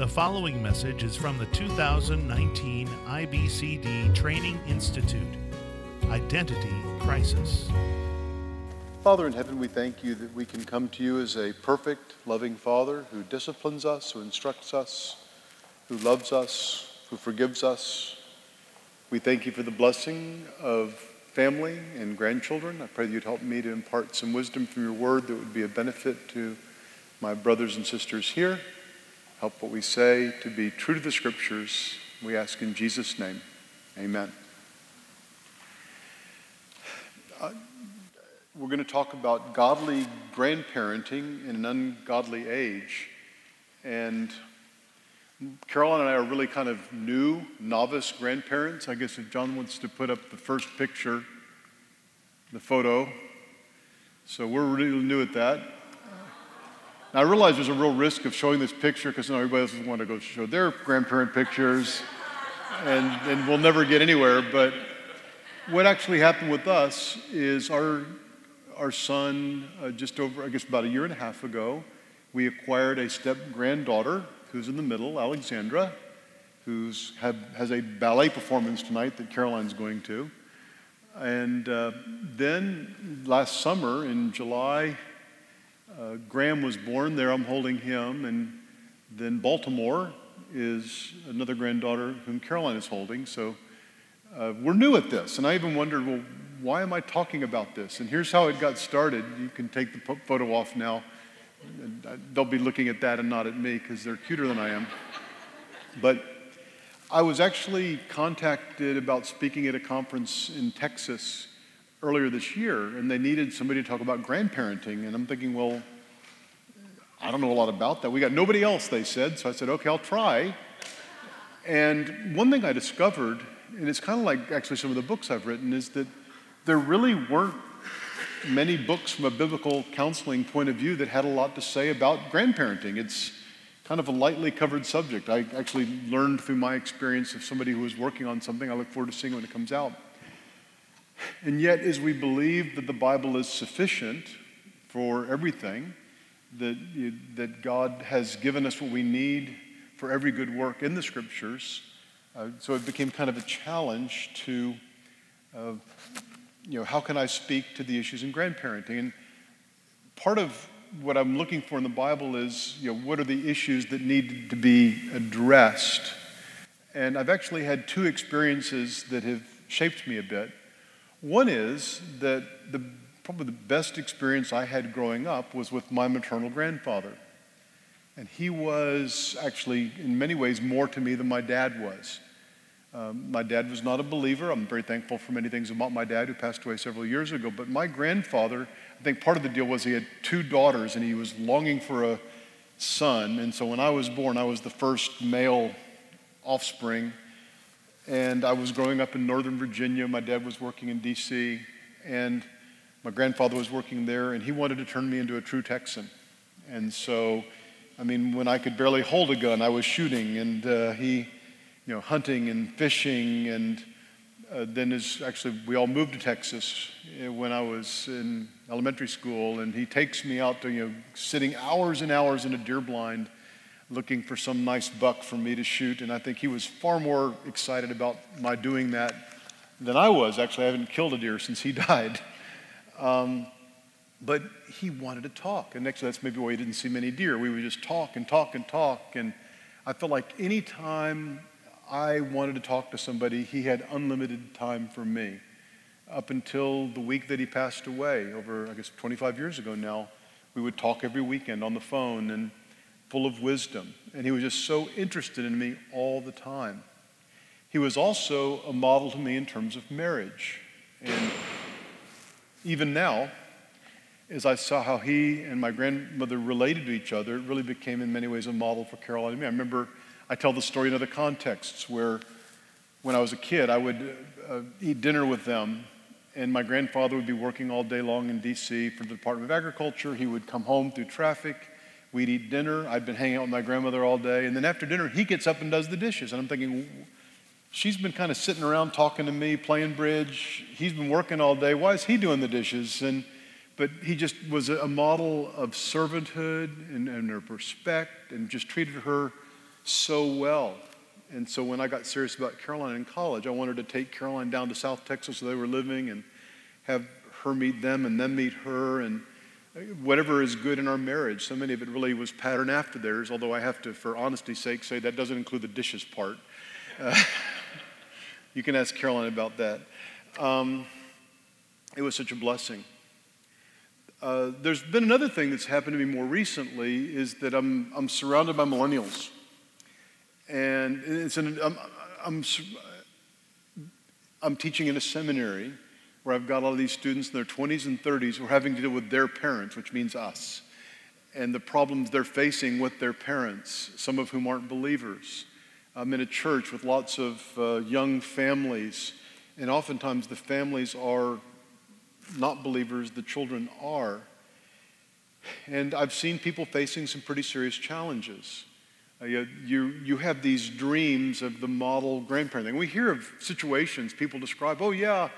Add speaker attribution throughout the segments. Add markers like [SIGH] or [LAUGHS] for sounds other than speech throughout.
Speaker 1: The following message is from the 2019 IBCD Training Institute Identity Crisis.
Speaker 2: Father in heaven, we thank you that we can come to you as a perfect, loving Father who disciplines us, who instructs us, who loves us, who forgives us. We thank you for the blessing of family and grandchildren. I pray that you'd help me to impart some wisdom from your word that would be a benefit to my brothers and sisters here. Help what we say to be true to the scriptures. We ask in Jesus' name. Amen. Uh, we're going to talk about godly grandparenting in an ungodly age. And Caroline and I are really kind of new, novice grandparents. I guess if John wants to put up the first picture, the photo. So we're really new at that. Now, I realize there's a real risk of showing this picture because everybody else is want to go show their grandparent pictures, and, and we'll never get anywhere. But what actually happened with us is our, our son, uh, just over, I guess, about a year and a half ago, we acquired a step granddaughter who's in the middle, Alexandra, who has a ballet performance tonight that Caroline's going to. And uh, then last summer in July, uh, Graham was born there. I'm holding him. And then Baltimore is another granddaughter whom Caroline is holding. So uh, we're new at this. And I even wondered, well, why am I talking about this? And here's how it got started. You can take the photo off now. Uh, they'll be looking at that and not at me because they're cuter than I am. But I was actually contacted about speaking at a conference in Texas earlier this year, and they needed somebody to talk about grandparenting. And I'm thinking, well, I don't know a lot about that. We got nobody else, they said. So I said, okay, I'll try. And one thing I discovered, and it's kind of like actually some of the books I've written, is that there really weren't many books from a biblical counseling point of view that had a lot to say about grandparenting. It's kind of a lightly covered subject. I actually learned through my experience of somebody who was working on something. I look forward to seeing when it comes out. And yet, as we believe that the Bible is sufficient for everything, that, that God has given us what we need for every good work in the scriptures, uh, so it became kind of a challenge to, uh, you know, how can I speak to the issues in grandparenting? And part of what I'm looking for in the Bible is, you know, what are the issues that need to be addressed? And I've actually had two experiences that have shaped me a bit. One is that the, probably the best experience I had growing up was with my maternal grandfather. And he was actually, in many ways, more to me than my dad was. Um, my dad was not a believer. I'm very thankful for many things about my dad, who passed away several years ago. But my grandfather, I think part of the deal was he had two daughters and he was longing for a son. And so when I was born, I was the first male offspring. And I was growing up in Northern Virginia. My dad was working in D.C., and my grandfather was working there, and he wanted to turn me into a true Texan. And so, I mean, when I could barely hold a gun, I was shooting, and uh, he, you know, hunting and fishing. And uh, then, as actually, we all moved to Texas uh, when I was in elementary school, and he takes me out to, you know, sitting hours and hours in a deer blind looking for some nice buck for me to shoot. And I think he was far more excited about my doing that than I was. Actually, I haven't killed a deer since he [LAUGHS] died. Um, but he wanted to talk. And actually, that's maybe why he didn't see many deer. We would just talk and talk and talk. And I felt like anytime I wanted to talk to somebody, he had unlimited time for me. Up until the week that he passed away, over, I guess, 25 years ago now, we would talk every weekend on the phone. And full of wisdom, and he was just so interested in me all the time. He was also a model to me in terms of marriage. And even now, as I saw how he and my grandmother related to each other, it really became in many ways a model for Caroline and me. I remember I tell the story in other contexts where when I was a kid, I would uh, eat dinner with them, and my grandfather would be working all day long in DC for the Department of Agriculture. He would come home through traffic We'd eat dinner. I'd been hanging out with my grandmother all day. And then after dinner, he gets up and does the dishes. And I'm thinking, she's been kind of sitting around talking to me, playing bridge. He's been working all day. Why is he doing the dishes? And but he just was a model of servanthood and, and of respect and just treated her so well. And so when I got serious about Caroline in college, I wanted to take Caroline down to South Texas where they were living and have her meet them and them meet her and whatever is good in our marriage. So many of it really was patterned after theirs, although I have to, for honesty's sake, say that doesn't include the dishes part. Uh, [LAUGHS] you can ask Caroline about that. Um, it was such a blessing. Uh, there's been another thing that's happened to me more recently is that I'm, I'm surrounded by millennials. And it's an, I'm, I'm, I'm teaching in a seminary where I've got all these students in their 20s and 30s who are having to deal with their parents, which means us, and the problems they're facing with their parents, some of whom aren't believers. I'm in a church with lots of uh, young families, and oftentimes the families are not believers, the children are. And I've seen people facing some pretty serious challenges. Uh, you, you have these dreams of the model grandparenting. We hear of situations people describe, oh, yeah,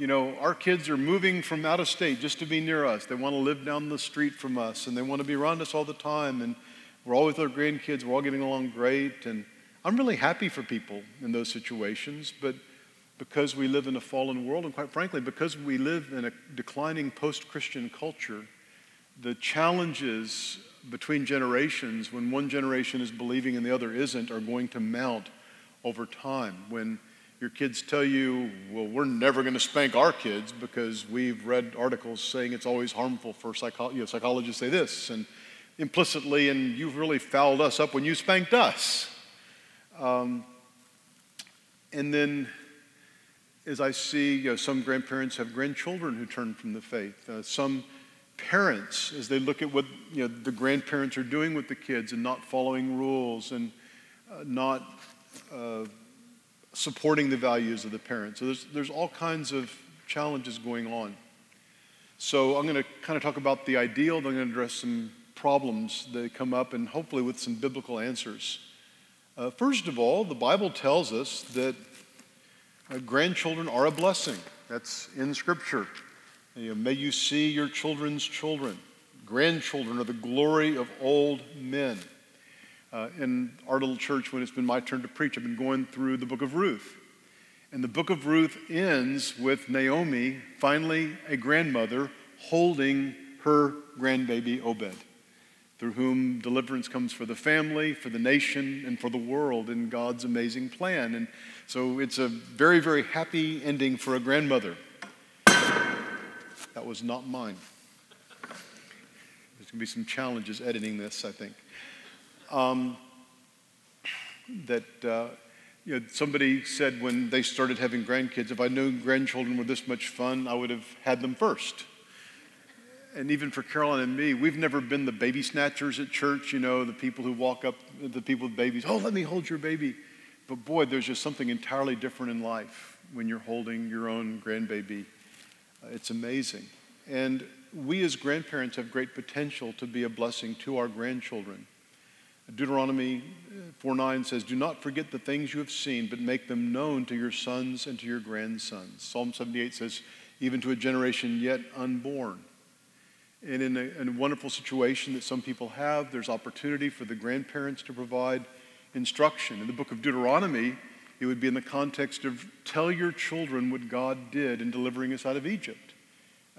Speaker 2: you know, our kids are moving from out of state just to be near us. They want to live down the street from us and they want to be around us all the time. And we're all with our grandkids, we're all getting along great. And I'm really happy for people in those situations, but because we live in a fallen world, and quite frankly, because we live in a declining post Christian culture, the challenges between generations, when one generation is believing and the other isn't, are going to mount over time. When your kids tell you, well, we're never going to spank our kids because we've read articles saying it's always harmful for you know, psychologists say this, and implicitly, and you've really fouled us up when you spanked us. Um, and then, as I see, you know, some grandparents have grandchildren who turn from the faith. Uh, some parents, as they look at what you know, the grandparents are doing with the kids and not following rules and uh, not uh, supporting the values of the parents. So there's, there's all kinds of challenges going on. So I'm going to kind of talk about the ideal, then I'm going to address some problems that come up, and hopefully with some biblical answers. Uh, first of all, the Bible tells us that uh, grandchildren are a blessing. That's in Scripture. You know, may you see your children's children. Grandchildren are the glory of old men uh, in our little church when it's been my turn to preach. I've been going through the book of Ruth. And the book of Ruth ends with Naomi, finally a grandmother, holding her grandbaby Obed, through whom deliverance comes for the family, for the nation, and for the world in God's amazing plan. And so it's a very, very happy ending for a grandmother. That was not mine. There's going to be some challenges editing this, I think um, that uh, you know, somebody said when they started having grandkids, if I knew grandchildren were this much fun, I would have had them first. And even for Caroline and me, we've never been the baby snatchers at church, you know, the people who walk up, the people with babies, oh, let me hold your baby. But boy, there's just something entirely different in life when you're holding your own grandbaby. Uh, it's amazing. And we as grandparents have great potential to be a blessing to our grandchildren. Deuteronomy 4 9 says, Do not forget the things you have seen, but make them known to your sons and to your grandsons. Psalm 78 says, Even to a generation yet unborn. And in a, in a wonderful situation that some people have, there's opportunity for the grandparents to provide instruction. In the book of Deuteronomy, it would be in the context of tell your children what God did in delivering us out of Egypt.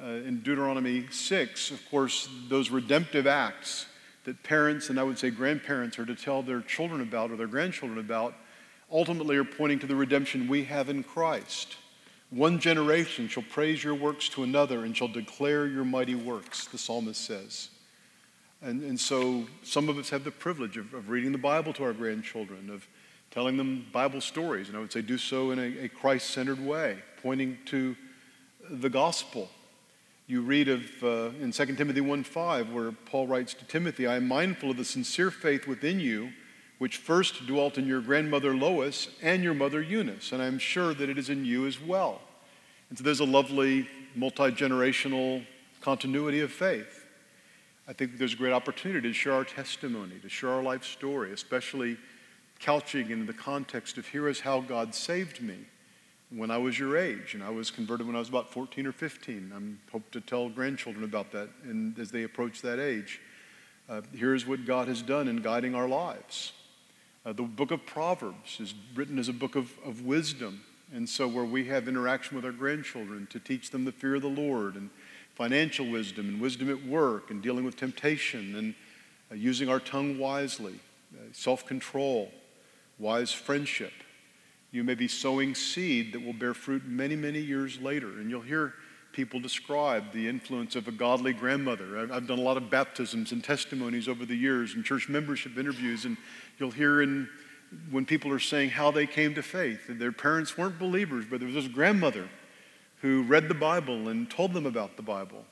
Speaker 2: Uh, in Deuteronomy 6, of course, those redemptive acts that parents and I would say grandparents are to tell their children about or their grandchildren about ultimately are pointing to the redemption we have in Christ. One generation shall praise your works to another and shall declare your mighty works, the psalmist says. And, and so some of us have the privilege of, of reading the Bible to our grandchildren, of telling them Bible stories, and I would say do so in a, a Christ centered way, pointing to the gospel you read of uh, in 2 Timothy 1:5, where Paul writes to Timothy, I am mindful of the sincere faith within you, which first dwelt in your grandmother Lois and your mother Eunice, and I am sure that it is in you as well. And so there's a lovely multi generational continuity of faith. I think there's a great opportunity to share our testimony, to share our life story, especially couching in the context of here is how God saved me when I was your age, and I was converted when I was about 14 or 15. I hope to tell grandchildren about that and as they approach that age. Uh, here's what God has done in guiding our lives. Uh, the book of Proverbs is written as a book of, of wisdom. And so, where we have interaction with our grandchildren to teach them the fear of the Lord and financial wisdom and wisdom at work and dealing with temptation and uh, using our tongue wisely, uh, self control, wise friendship. You may be sowing seed that will bear fruit many, many years later. And you'll hear people describe the influence of a godly grandmother. I've, done a lot of baptisms and testimonies over the years and church membership interviews, and you'll hear in when people are saying how they came to faith. Their parents weren't believers, but there was this grandmother who read the Bible and told them about the Bible.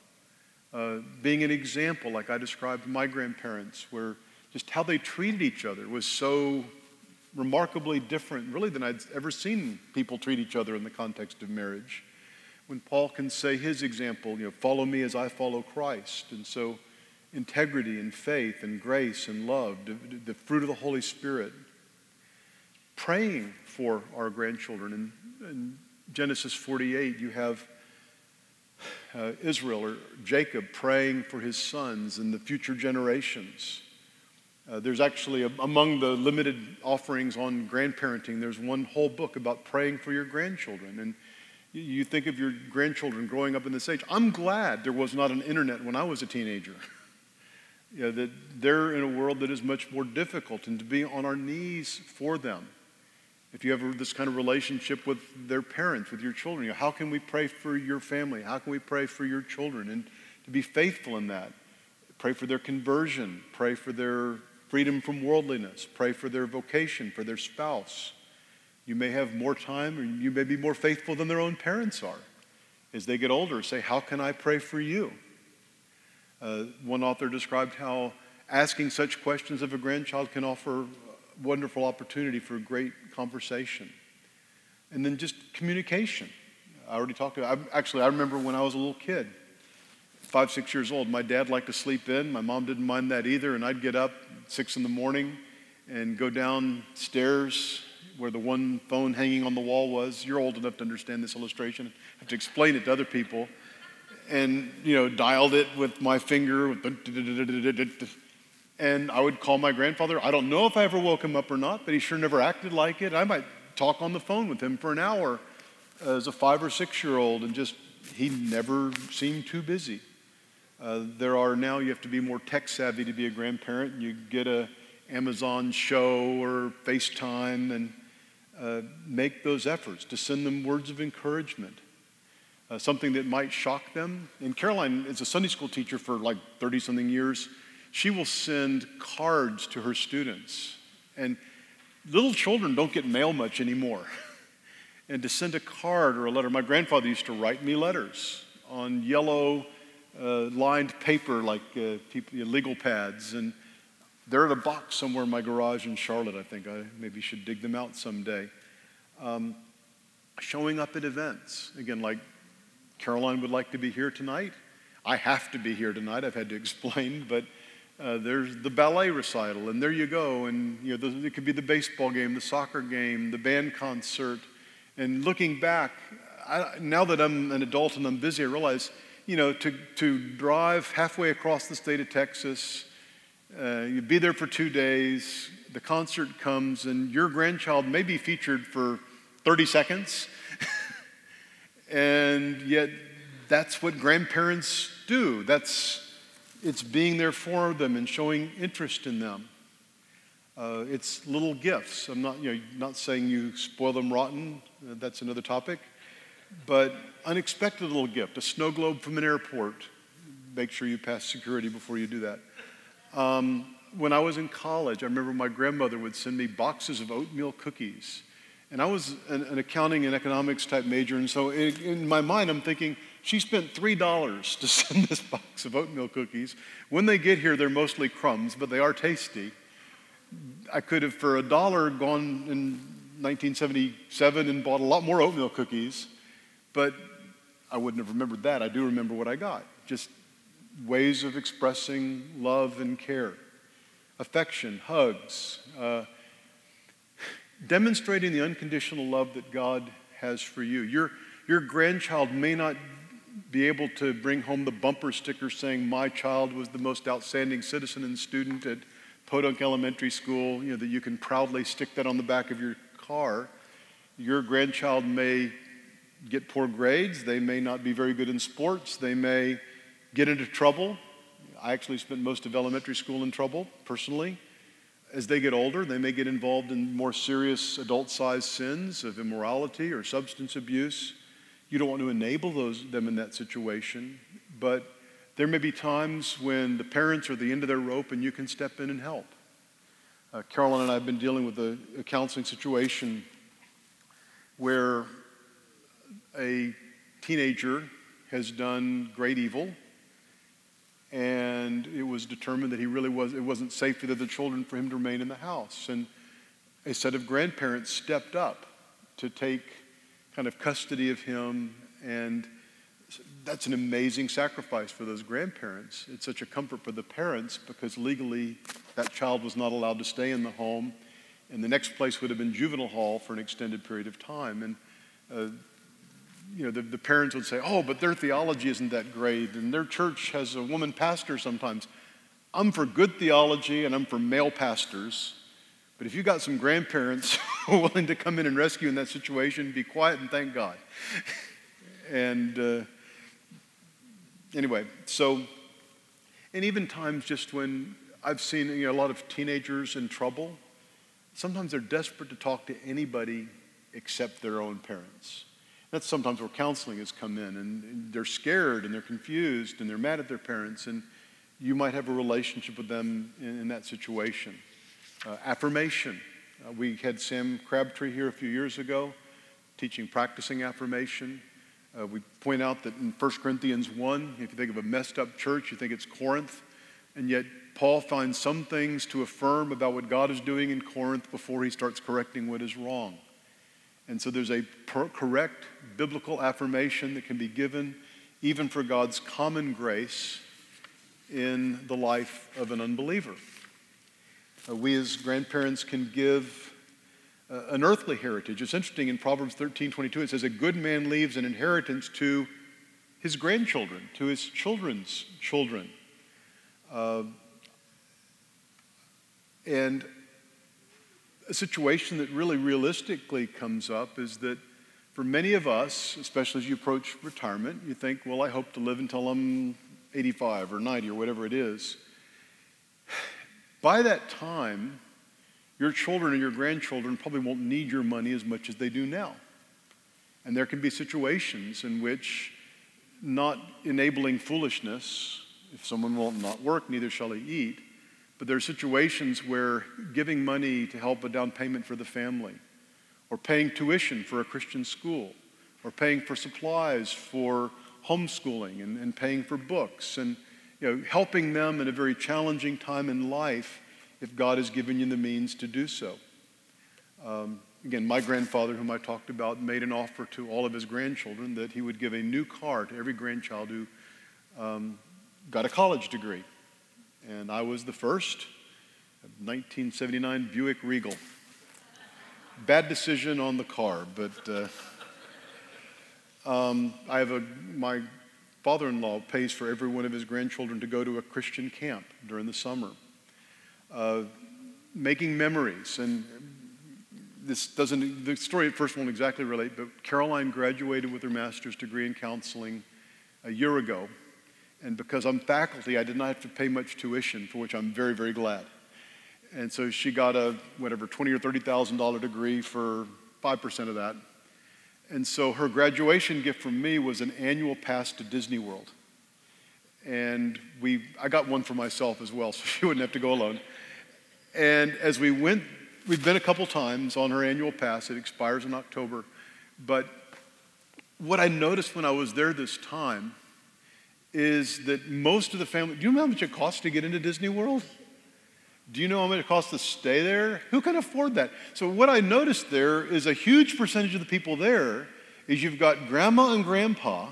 Speaker 2: Uh, being an example, like I described my grandparents, where just how they treated each other was so remarkably different, really, than I'd ever seen people treat each other in the context of marriage when Paul can say his example, you know, follow me as I follow Christ. And so integrity and faith and grace and love, the fruit of the Holy Spirit. Praying for our grandchildren. In, in Genesis 48, you have uh, Israel or Jacob praying for his sons and the future generations. Uh, there's actually, a, among the limited offerings on grandparenting, there's one whole book about praying for your grandchildren. And you think of your grandchildren growing up in this age. I'm glad there was not an internet when I was a teenager. [LAUGHS] you know, that they're in a world that is much more difficult and to be on our knees for them. If you have this kind of relationship with their parents, with your children, you know, how can we pray for your family? How can we pray for your children? And to be faithful in that. Pray for their conversion, pray for their freedom from worldliness, pray for their vocation, for their spouse. You may have more time, or you may be more faithful than their own parents are. As they get older, say, How can I pray for you? Uh, one author described how asking such questions of a grandchild can offer a wonderful opportunity for great conversation. And then just communication. I already talked about Actually, I remember when I was a little kid, five, six years old, my dad liked to sleep in. My mom didn't mind that either. And I'd get up six in the morning and go downstairs where the one phone hanging on the wall was. You're old enough to understand this illustration. I have to explain it to other people. And, you know, dialed it with my finger. [LAUGHS] And I would call my grandfather. I don't know if I ever woke him up or not, but he sure never acted like it. I might talk on the phone with him for an hour as a five or six year old, and just, he never seemed too busy. Uh, there are now, you have to be more tech savvy to be a grandparent. You get a Amazon show or FaceTime, and uh, make those efforts to send them words of encouragement, uh, something that might shock them. And Caroline is a Sunday school teacher for like 30 something years. She will send cards to her students. And little children don't get mail much anymore. [LAUGHS] and to send a card or a letter, my grandfather used to write me letters on yellow uh, lined paper like uh, people, legal pads. And they're in a box somewhere in my garage in Charlotte, I think. I maybe should dig them out someday. Um, showing up at events. Again, like Caroline would like to be here tonight. I have to be here tonight. I've had to [LAUGHS] explain, but uh, there's the ballet recital, and there you go. And you know, the, it could be the baseball game, the soccer game, the band concert. And looking back, I, now that I'm an adult and I'm busy, I realize, you know, to, to drive halfway across the state of Texas, uh, you be there for two days, the concert comes, and your grandchild may be featured for 30 seconds. [LAUGHS] and yet, that's what grandparents do. That's it's being there for them and showing interest in them. Uh, it's little gifts. I'm not, you know, not saying you spoil them rotten. Uh, that's another topic. But unexpected little gift, a snow globe from an airport. Make sure you pass security before you do that. Um, when I was in college, I remember my grandmother would send me boxes of oatmeal cookies. And I was an, an accounting and economics type major, and so in, in my mind, I'm thinking, she spent $3 to [LAUGHS] send this box of oatmeal cookies. When they get here, they're mostly crumbs, but they are tasty. I could have, for a dollar, gone in 1977 and bought a lot more oatmeal cookies, but I wouldn't have remembered that. I do remember what I got. Just ways of expressing love and care, affection, hugs, uh, demonstrating the unconditional love that God has for you. Your, your grandchild may not be able to bring home the bumper sticker saying, My child was the most outstanding citizen and student at Podunk Elementary School, you know, that you can proudly stick that on the back of your car. Your grandchild may get poor grades, they may not be very good in sports, they may get into trouble. I actually spent most of elementary school in trouble, personally. As they get older, they may get involved in more serious adult sized sins of immorality or substance abuse. You don't want to enable those, them in that situation, but there may be times when the parents are at the end of their rope and you can step in and help. Uh, Caroline and I have been dealing with a, a counseling situation where a teenager has done great evil and it was determined that he really was it wasn't safe for the children for him to remain in the house and a set of grandparents stepped up to take kind of custody of him and that's an amazing sacrifice for those grandparents. It's such a comfort for the parents because legally that child was not allowed to stay in the home. And the next place would have been juvenile hall for an extended period of time. And, uh, you know, the, the parents would say, oh, but their theology isn't that great. And their church has a woman pastor sometimes. I'm for good theology and I'm for male pastors. But if you've got some grandparents [LAUGHS] willing to come in and rescue in that situation, be quiet and thank God. [LAUGHS] and, uh, anyway, so, and even times just when I've seen you know, a lot of teenagers in trouble, sometimes they're desperate to talk to anybody except their own parents. That's sometimes where counseling has come in, and they're scared and they're confused and they're mad at their parents, and you might have a relationship with them in, in that situation. Uh, affirmation. Uh, we had Sam Crabtree here a few years ago teaching practicing affirmation. Uh, we point out that in 1 Corinthians 1, if you think of a messed up church, you think it's Corinth. And yet, Paul finds some things to affirm about what God is doing in Corinth before he starts correcting what is wrong. And so there's a per- correct biblical affirmation that can be given even for God's common grace in the life of an unbeliever. Uh, we as grandparents can give uh, an earthly heritage. It's interesting in Proverbs 13 22, it says, A good man leaves an inheritance to his grandchildren, to his children's children. Uh, and a situation that really realistically comes up is that for many of us, especially as you approach retirement, you think, well, I hope to live until I'm 85 or 90 or whatever it is. By that time, your children and your grandchildren probably won't need your money as much as they do now. And there can be situations in which not enabling foolishness, if someone will not work, neither shall he eat, but there are situations where giving money to help a down payment for the family, or paying tuition for a Christian school, or paying for supplies for homeschooling and, and paying for books, and you know, helping them in a very challenging time in life if God has given you the means to do so. Um, again, my grandfather, whom I talked about, made an offer to all of his grandchildren that he would give a new car to every grandchild who um, got a college degree. And I was the first, 1979 Buick Regal. Bad decision on the car, but uh, um, I have a, my father-in-law pays for every one of his grandchildren to go to a Christian camp during the summer uh, making memories. And this doesn't, the story at first won't exactly relate, but Caroline graduated with her master's degree in counseling a year ago. And because I'm faculty, I did not have to pay much tuition, for which I'm very, very glad. And so she got a whatever twenty or thirty thousand dollar degree for five percent of that. And so her graduation gift from me was an annual pass to Disney World. And we, I got one for myself as well, [LAUGHS] so she wouldn't have to go alone. And as we went, we've been a couple times on her annual pass. It expires in October. But what I noticed when I was there this time is that most of the family, do you know how much it costs to get into Disney World? Do you know how much it costs to stay there? Who can afford that? So, what I noticed there is a huge percentage of the people there is you've got grandma and grandpa,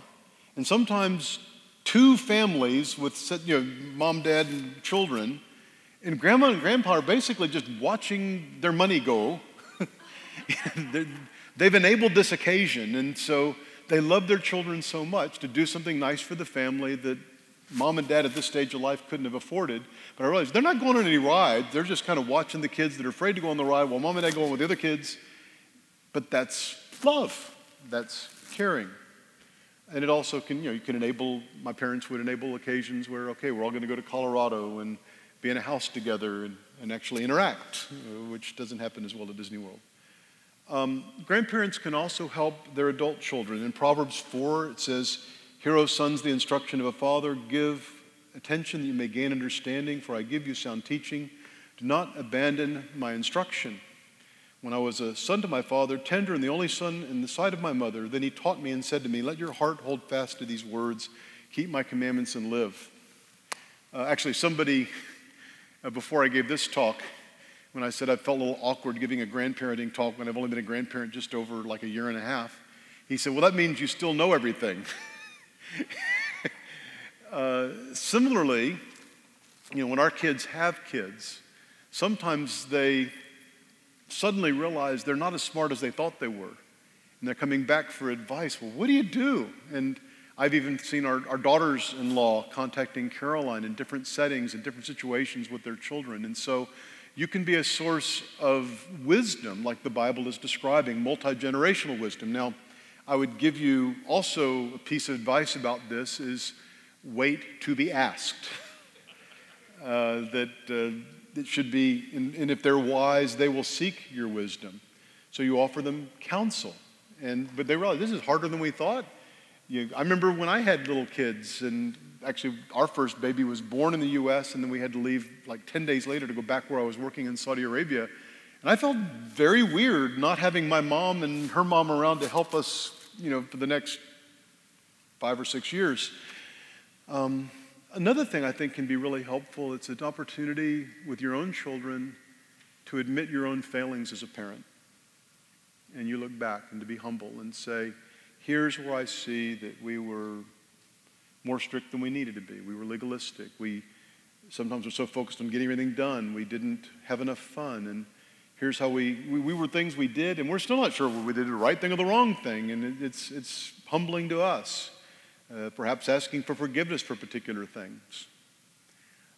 Speaker 2: and sometimes two families with you know, mom, dad, and children and grandma and grandpa are basically just watching their money go. [LAUGHS] They've enabled this occasion, and so they love their children so much to do something nice for the family that mom and dad at this stage of life couldn't have afforded. But I realized they're not going on any rides. They're just kind of watching the kids that are afraid to go on the ride while mom and dad go on with the other kids. But that's love. That's caring. And it also can, you know, you can enable, my parents would enable occasions where, okay, we're all going to go to Colorado and be in a house together and, and actually interact, which doesn't happen as well at Disney World. Um, grandparents can also help their adult children. In Proverbs 4, it says, Hear, O sons, the instruction of a father. Give attention that you may gain understanding, for I give you sound teaching. Do not abandon my instruction. When I was a son to my father, tender and the only son in the sight of my mother, then he taught me and said to me, Let your heart hold fast to these words, keep my commandments and live. Uh, actually, somebody, uh, before I gave this talk, when I said I felt a little awkward giving a grandparenting talk when I've only been a grandparent just over like a year and a half. He said, Well, that means you still know everything. [LAUGHS] uh, similarly, you know, when our kids have kids, sometimes they suddenly realize they're not as smart as they thought they were. And they're coming back for advice. Well, what do you do? And I've even seen our, our daughters in law contacting Caroline in different settings and different situations with their children. And so you can be a source of wisdom, like the Bible is describing, multi generational wisdom. Now, I would give you also a piece of advice about this is wait to be asked. [LAUGHS] Uh, that uh, it should be, and, and if they're wise, they will seek your wisdom. So you offer them counsel. And, but they realize this is harder than we thought. You, I remember when I had little kids, and actually our first baby was born in the U.S., and then we had to leave like 10 days later to go back where I was working in Saudi Arabia. And I felt very weird not having my mom and her mom around to help us, you know, for the next five or six years. Um, another thing I think can be really helpful, it's an opportunity with your own children to admit your own failings as a parent. And you look back and to be humble and say, here's where I see that we were more strict than we needed to be. We were legalistic. We sometimes were so focused on getting everything done, we didn't have enough fun. And here's how we, we, we were things we did, and we're still not sure whether we did the right thing or the wrong thing. And it, it's, it's humbling to us, uh, perhaps asking for forgiveness for particular things.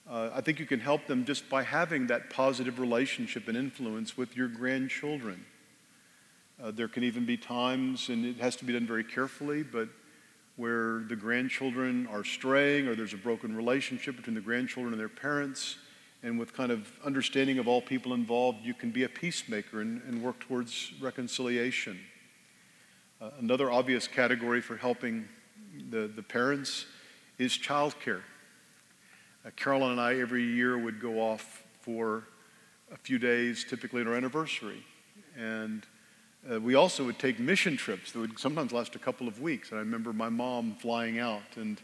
Speaker 2: Uh, I think you can help them just by having that positive relationship and influence with your grandchildren. Uh, there can even be times, and it has to be done very carefully, but where the grandchildren are straying or there's a broken relationship between the grandchildren and their parents. And with kind of understanding of all people involved, you can be a peacemaker and, and work towards reconciliation. Uh, another obvious category for helping the, the parents is childcare. Uh, Caroline and I every year would go off for a few days, typically at our anniversary. And uh, we also would take mission trips that would sometimes last a couple of weeks. And I remember my mom flying out and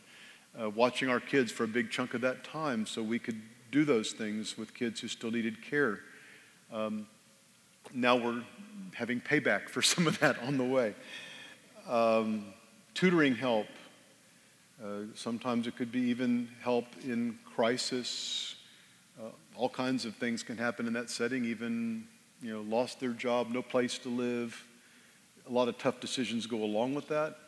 Speaker 2: uh, watching our kids for a big chunk of that time so we could do those things with kids who still needed care. Um, now we're having payback for [LAUGHS] some of that on the way. Um, tutoring help. Uh, sometimes it could be even help in crisis. Uh, all kinds of things can happen in that setting, even you know, lost their job, no place to live. A lot of tough decisions go along with that.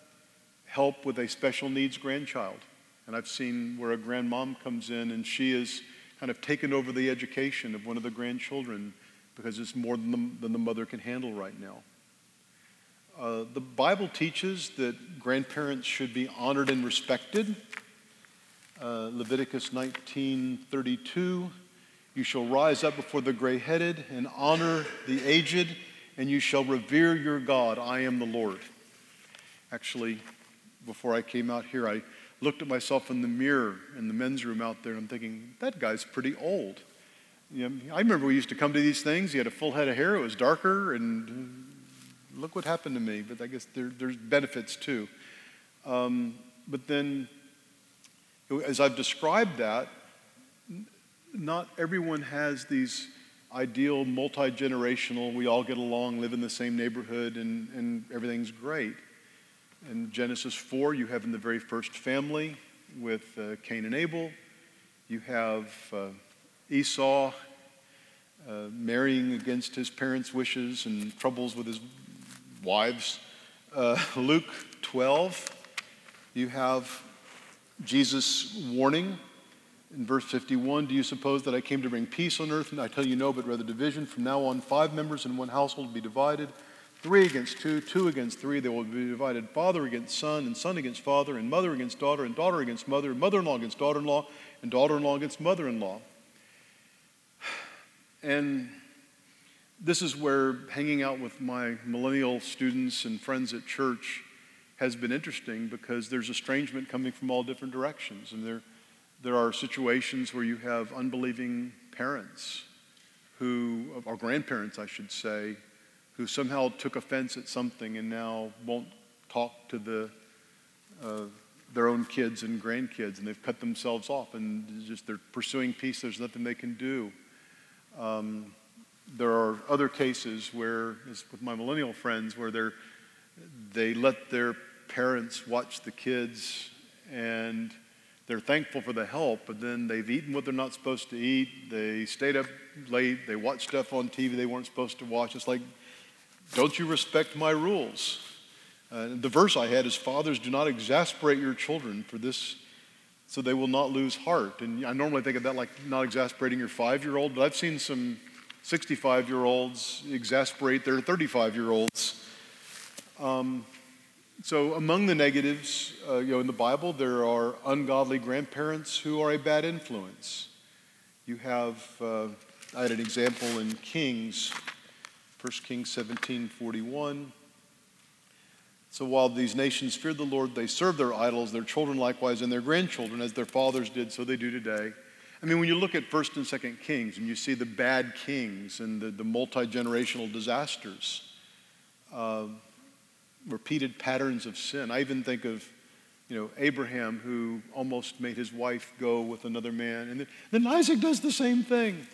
Speaker 2: Help with a special needs grandchild. And I've seen where a grandmom comes in and she is kind of taken over the education of one of the grandchildren because it's more than the, than the mother can handle right now. Uh, the Bible teaches that grandparents should be honored and respected. Uh, Leviticus 19:32 you shall rise up before the gray headed and honor the aged, and you shall revere your God. I am the Lord. Actually, before I came out here, I looked at myself in the mirror in the men's room out there, and I'm thinking, that guy's pretty old. You know, I remember we used to come to these things. He had a full head of hair, it was darker, and look what happened to me. But I guess there, there's benefits too. Um, but then, as I've described that, not everyone has these ideal multi generational, we all get along, live in the same neighborhood, and, and everything's great. In Genesis 4, you have in the very first family with uh, Cain and Abel, you have uh, Esau uh, marrying against his parents' wishes and troubles with his wives. Uh, Luke 12, you have Jesus' warning in verse 51 Do you suppose that I came to bring peace on earth? And I tell you no, but rather division. From now on, five members in one household will be divided three against two, two against three. They will be divided father against son, and son against father, and mother against daughter, and daughter against mother, and mother in law against daughter in law, and daughter in law against mother in law. [SIGHS] And this is where hanging out with my millennial students and friends at church has been interesting because there's estrangement coming from all different directions. And there, there are situations where you have unbelieving parents who, or grandparents, I should say, who somehow took offense at something and now won't talk to the, uh, their own kids and grandkids, and they've cut themselves off, and just they're pursuing peace. There's nothing they can do. Um, there are other cases where, with my millennial friends, where they're, they let their parents watch the kids and they're thankful for the help, but then they've eaten what they're not supposed to eat. They stayed up late. They watched stuff on TV they weren't supposed to watch. It's like don't you respect my rules? Uh, the verse I had is Fathers, do not exasperate your children for this, so they will not lose heart. And I normally think of that like not exasperating your five year old, but I've seen some 65 year olds exasperate their 35 year olds. Um, so, among the negatives, uh, you know, in the Bible, there are ungodly grandparents who are a bad influence. You have, uh, I had an example in Kings 1 Kings 17 41. So while these nations feared the Lord, they served their idols, their children likewise, and their grandchildren, as their fathers did, so they do today. I mean, when you look at 1st and 2nd Kings and you see the bad kings and the, the multi generational disasters, uh, repeated patterns of sin. I even think of, you know, Abraham who almost made his wife go with another man. And then, Isaac does the same thing.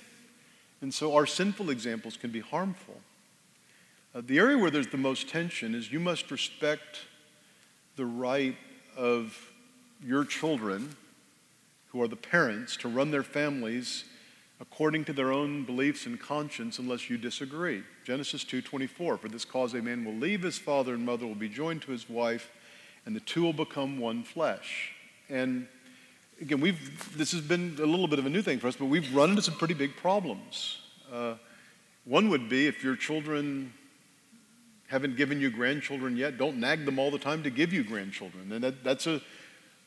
Speaker 2: And so our sinful examples can be harmful. Uh, the area where there's the most tension is you must respect the right of your children, who are the parents, to run their families according to their own beliefs and conscience unless you disagree. Genesis 2:24 For this cause a man will leave his father and mother will be joined to his wife and the two will become one flesh. And again, we've this has been a little bit of a new thing for us, but we've run into some pretty big problems. Uh, one would be if your children haven't given you grandchildren yet, don't nag them all the time to give you grandchildren. And that, that's a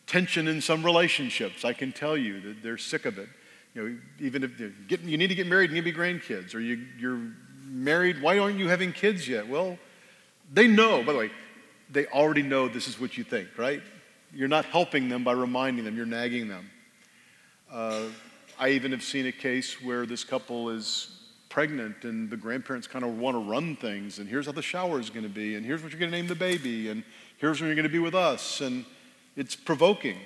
Speaker 2: tension in some relationships. I can tell you that they're sick of it. You know, even if get, you need to get married and give me grandkids, or you, you're married, why aren't you having kids yet? Well, they know, by the way, they already know this is what you think, right? You're not helping them by reminding them, you're nagging them. Uh, I even have seen a case where this couple is pregnant and the grandparents kind of want to run things and here's how the shower is going to be and here's what you're going to name the baby and here's when you're going to be with us and it's provoking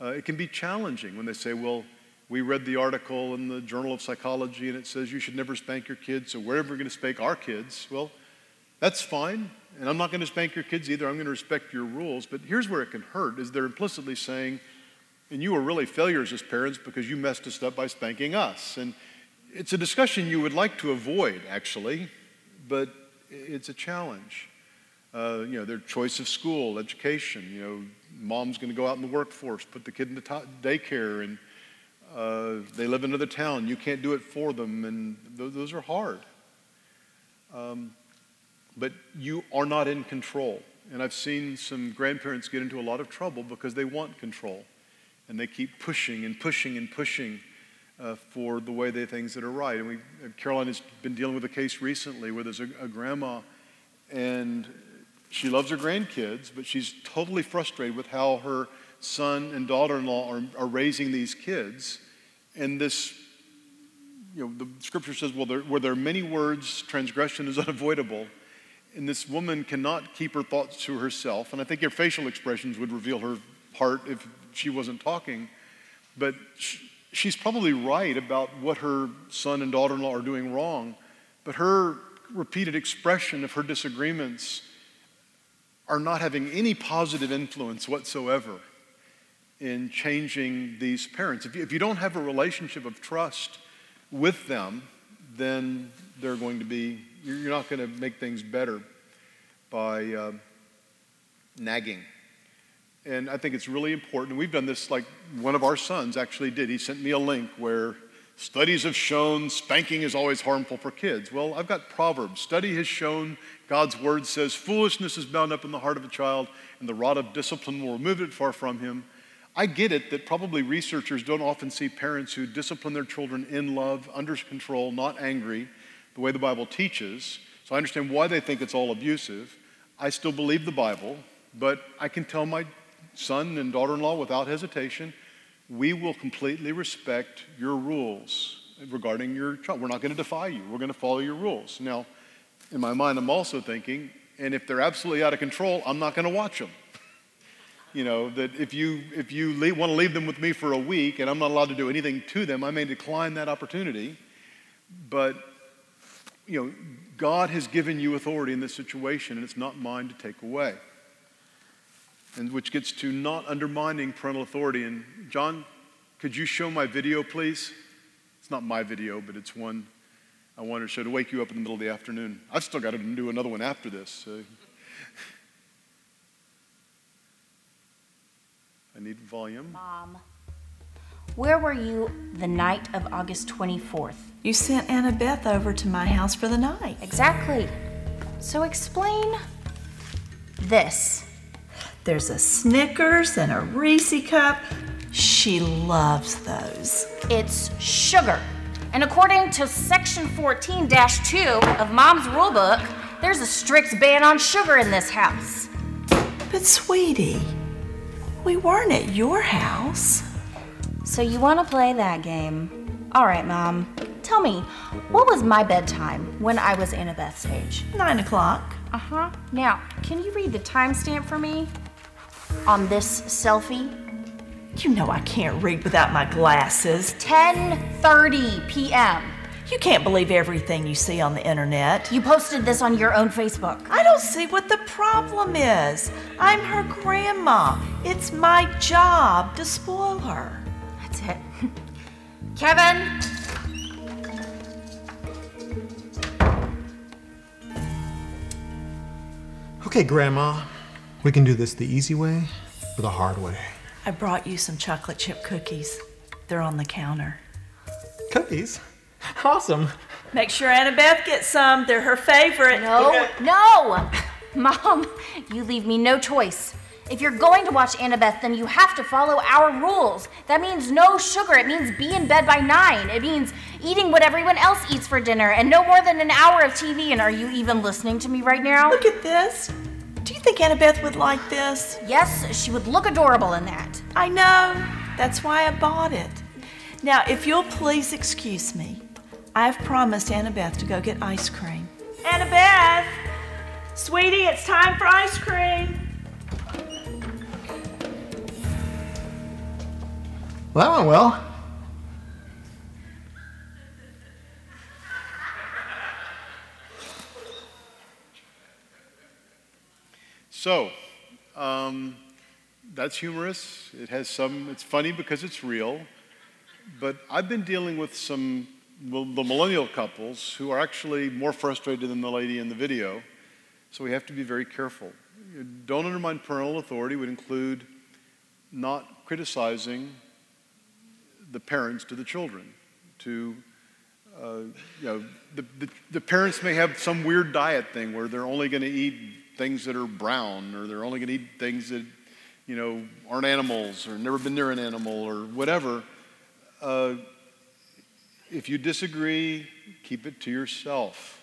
Speaker 2: uh, it can be challenging when they say well we read the article in the journal of psychology and it says you should never spank your kids so we're never going to spank our kids well that's fine and i'm not going to spank your kids either i'm going to respect your rules but here's where it can hurt is they're implicitly saying and you were really failures as parents because you messed us up by spanking us and it's a discussion you would like to avoid, actually, but it's a challenge. Uh, you know, their choice of school, education. You know, mom's going to go out in the workforce, put the kid in the daycare, and uh, they live in another town. You can't do it for them, and th- those are hard. Um, but you are not in control. And I've seen some grandparents get into a lot of trouble because they want control. And they keep pushing and pushing and pushing uh, for the way they things that are right. And we, Caroline has been dealing with a case recently where there's a, a grandma and she loves her grandkids, but she's totally frustrated with how her son and daughter-in-law are, are raising these kids. And this, you know, the scripture says, well, there, where there are many words, transgression is [LAUGHS] unavoidable. And this woman cannot keep her thoughts to herself. And I think her facial expressions would reveal her heart if she wasn't talking. But she, she's probably right about what her son and daughter in law are doing wrong, but her repeated expression of her disagreements are not having any positive influence whatsoever in changing these parents. If you, if you don't have a relationship of trust with them, then they're going to be, you're not going to make things better by uh, nagging. And I think it's really important. We've done this like one of our sons actually did. He sent me a link where studies have shown spanking is always harmful for kids. Well, I've got Proverbs. Study has shown God's word says foolishness is bound up in the heart of a child, and the rod of discipline will remove it far from him. I get it that probably researchers don't often see parents who discipline their children in love, under control, not angry, the way the Bible teaches. So I understand why they think it's all abusive. I still believe the Bible, but I can tell my son and daughter in law without hesitation we will completely respect your rules regarding your child. We're not going to defy you, we're going to follow your rules. Now, in my mind, I'm also thinking, and if they're absolutely out of control, I'm not going to watch them. You know, that if you, if you leave, want to leave them with me for a week and I'm not allowed to do anything to them, I may decline that opportunity. But, you know, God has given you authority in this situation and it's not mine to take away. And which gets to not undermining parental authority. And John, could you show my video, please? It's not my video, but it's one I wanted to show to wake you up in the middle of the afternoon. I've still got to do another one after this. So. I need volume.
Speaker 3: Mom, where were you the night of August 24th?
Speaker 4: You sent Annabeth over to my house for the night.
Speaker 3: Exactly. So explain this.
Speaker 4: There's a Snickers and a Reese cup. She loves those.
Speaker 3: It's sugar. And according to section 14 2 of Mom's rule book, there's a strict ban on sugar in this house.
Speaker 4: But, sweetie, we weren't at your house.
Speaker 3: So you want to play that game? All right, Mom. Tell me, what was my bedtime when I was Annabeth's age?
Speaker 4: Nine o'clock.
Speaker 3: Uh huh. Now, can you read the timestamp for me on this selfie?
Speaker 4: You know I can't read without my glasses.
Speaker 3: 10:30 p.m.
Speaker 4: You can't believe everything you see on the internet.
Speaker 3: You posted this on your own Facebook.
Speaker 4: I don't see what the problem is. I'm her grandma. It's my job to spoil her.
Speaker 3: That's it. [LAUGHS] Kevin,
Speaker 5: Okay, Grandma, we can do this the easy way or the hard way.
Speaker 4: I brought you some chocolate chip cookies. They're on the counter.
Speaker 5: Cookies? [LAUGHS] Awesome.
Speaker 4: Make sure Annabeth gets some. They're her favorite.
Speaker 3: no, no! [LAUGHS] Mom, you leave me no choice. If you're going to watch Annabeth, then you have to follow our rules. That means no sugar. It means be in bed by nine. It means eating what everyone else eats for dinner and no more than an hour of TV. And are you even listening to me right now?
Speaker 4: Look at this. Do you think Annabeth would like this?
Speaker 3: Yes, she would look adorable in that.
Speaker 4: I know. That's why I bought it. Now, if you'll please excuse me, I've promised Annabeth to go get ice cream. Annabeth! Sweetie, it's time for ice cream.
Speaker 5: Well, that went well.
Speaker 2: So, um, that's humorous. It has some, it's funny because it's real. But I've been dealing with some, well, the millennial couples who are actually more frustrated than the lady in the video. So we have to be very careful. Don't undermine parental authority would include not criticizing the parents to the children, to uh, you know, the, the, the, parents may have some weird diet thing where they're only going to eat things that are brown, or they're only going to eat things that, you know, aren't animals, or never been near an animal, or whatever. Uh, if you disagree, keep it to yourself.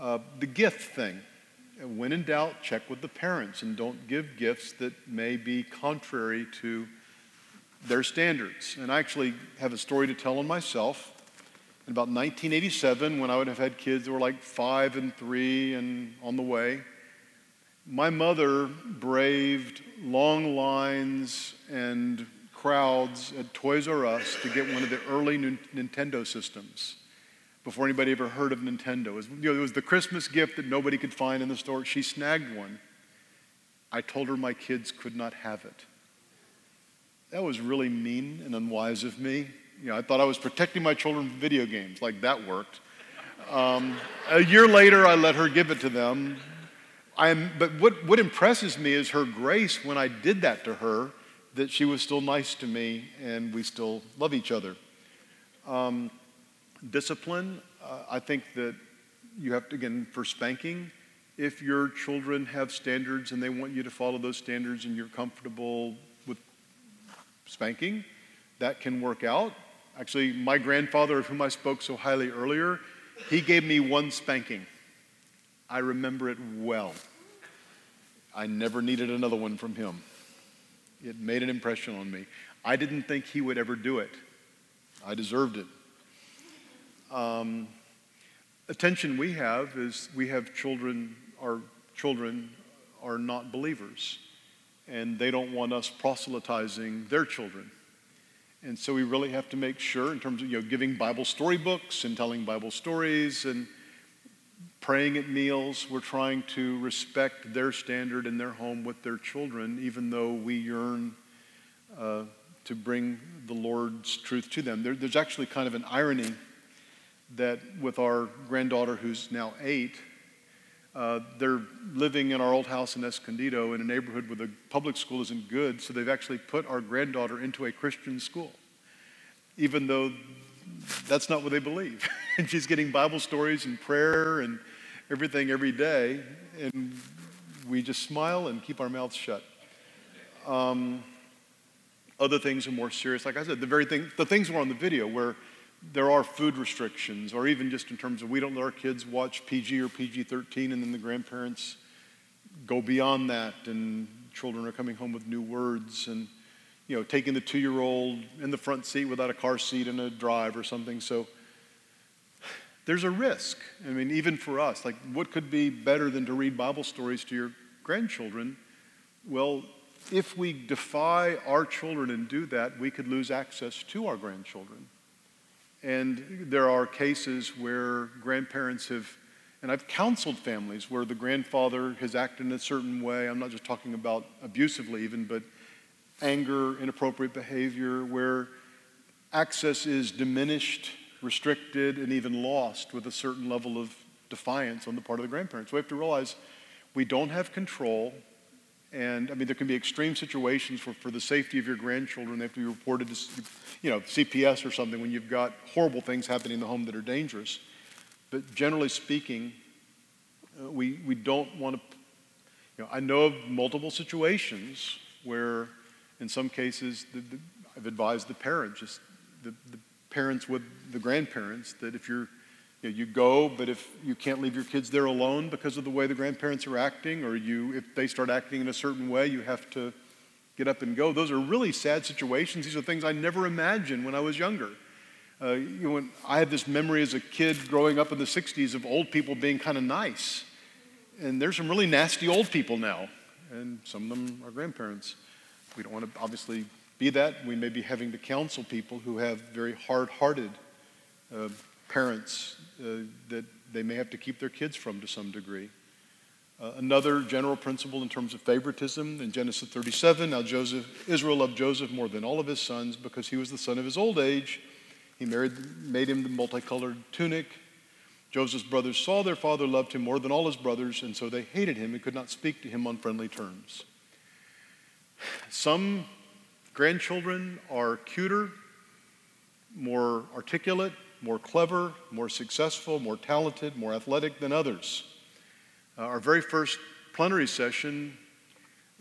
Speaker 2: Uh, the gift thing. When in doubt, check with the parents and don't give gifts that may be contrary to their standards. And I actually have a story to tell on myself. In about 1987, when I would have had kids that were like five and three and on the way, my mother braved long lines and crowds at Toys R Us to get one of the early Nintendo systems before anybody ever heard of Nintendo. It was, you know, it was the Christmas gift that nobody could find in the store. She snagged one. I told her my kids could not have it. That was really mean and unwise of me. You know, I thought I was protecting my children from video games, like that worked. Um, a year later, I let her give it to them. Am, but what, what impresses me is her grace when I did that to her, that she was still nice to me and we still love each other. Um, discipline, uh, I think that you have to, again, for spanking, if your children have standards and they want you to follow those standards and you're comfortable with spanking, that can work out. Actually, my grandfather, of whom I spoke so highly earlier, he gave me one spanking. I remember it well. I never needed another one from him. It made an impression on me. I didn't think he would ever do it. I deserved it. Um, attention we have is we have children, our children are not believers, and they don't want us proselytizing their children. And so we really have to make sure, in terms of you know, giving Bible storybooks and telling Bible stories and praying at meals, we're trying to respect their standard in their home with their children, even though we yearn uh, to bring the Lord's truth to them. There, there's actually kind of an irony that with our granddaughter, who's now eight, uh, they're living in our old house in Escondido in a neighborhood where the public school isn't good, so they've actually put our granddaughter into a Christian school, even though that's not what they believe. [LAUGHS] and she's getting Bible stories and prayer and everything every day, and we just smile and keep our mouths shut. Um, other things are more serious. Like I said, the very thing, the things were on the video where there are food restrictions, or even just in terms of we don't let our kids watch PG or PG 13, and then the grandparents go beyond that, and children are coming home with new words, and you know, taking the two year old in the front seat without a car seat and a drive or something. So there's a risk. I mean, even for us, like, what could be better than to read Bible stories to your grandchildren? Well, if we defy our children and do that, we could lose access to our grandchildren. And there are cases where grandparents have, and I've counseled families where the grandfather has acted in a certain way. I'm not just talking about abusively, even, but anger, inappropriate behavior, where access is diminished, restricted, and even lost with a certain level of defiance on the part of the grandparents. We have to realize we don't have control. And I mean, there can be extreme situations where, for the safety of your grandchildren, they have to be reported to, you know, CPS or something when you've got horrible things happening in the home that are dangerous. But generally speaking, uh, we, we don't want to, you know, I know of multiple situations where, in some cases, the, the, I've advised the parent just the, the parents with the grandparents, that if you're you, know, you go, but if you can't leave your kids there alone because of the way the grandparents are acting, or you, if they start acting in a certain way, you have to get up and go. Those are really sad situations. These are things I never imagined when I was younger. Uh, you know, when I had this memory as a kid growing up in the 60s of old people being kind of nice. And there's some really nasty old people now, and some of them are grandparents. We don't want to obviously be that. We may be having to counsel people who have very hard hearted uh, parents uh, that they may have to keep their kids from to some degree. Uh, another general principle in terms of favoritism in Genesis 37 now Joseph, Israel loved Joseph more than all of his sons because he was the son of his old age. He married, made him the multicolored tunic. Joseph's brothers saw their father loved him more than all his brothers, and so they hated him and could not speak to him on friendly terms. Some grandchildren are cuter, more articulate, more clever, more successful, more talented, more athletic than others. Uh, our very first plenary session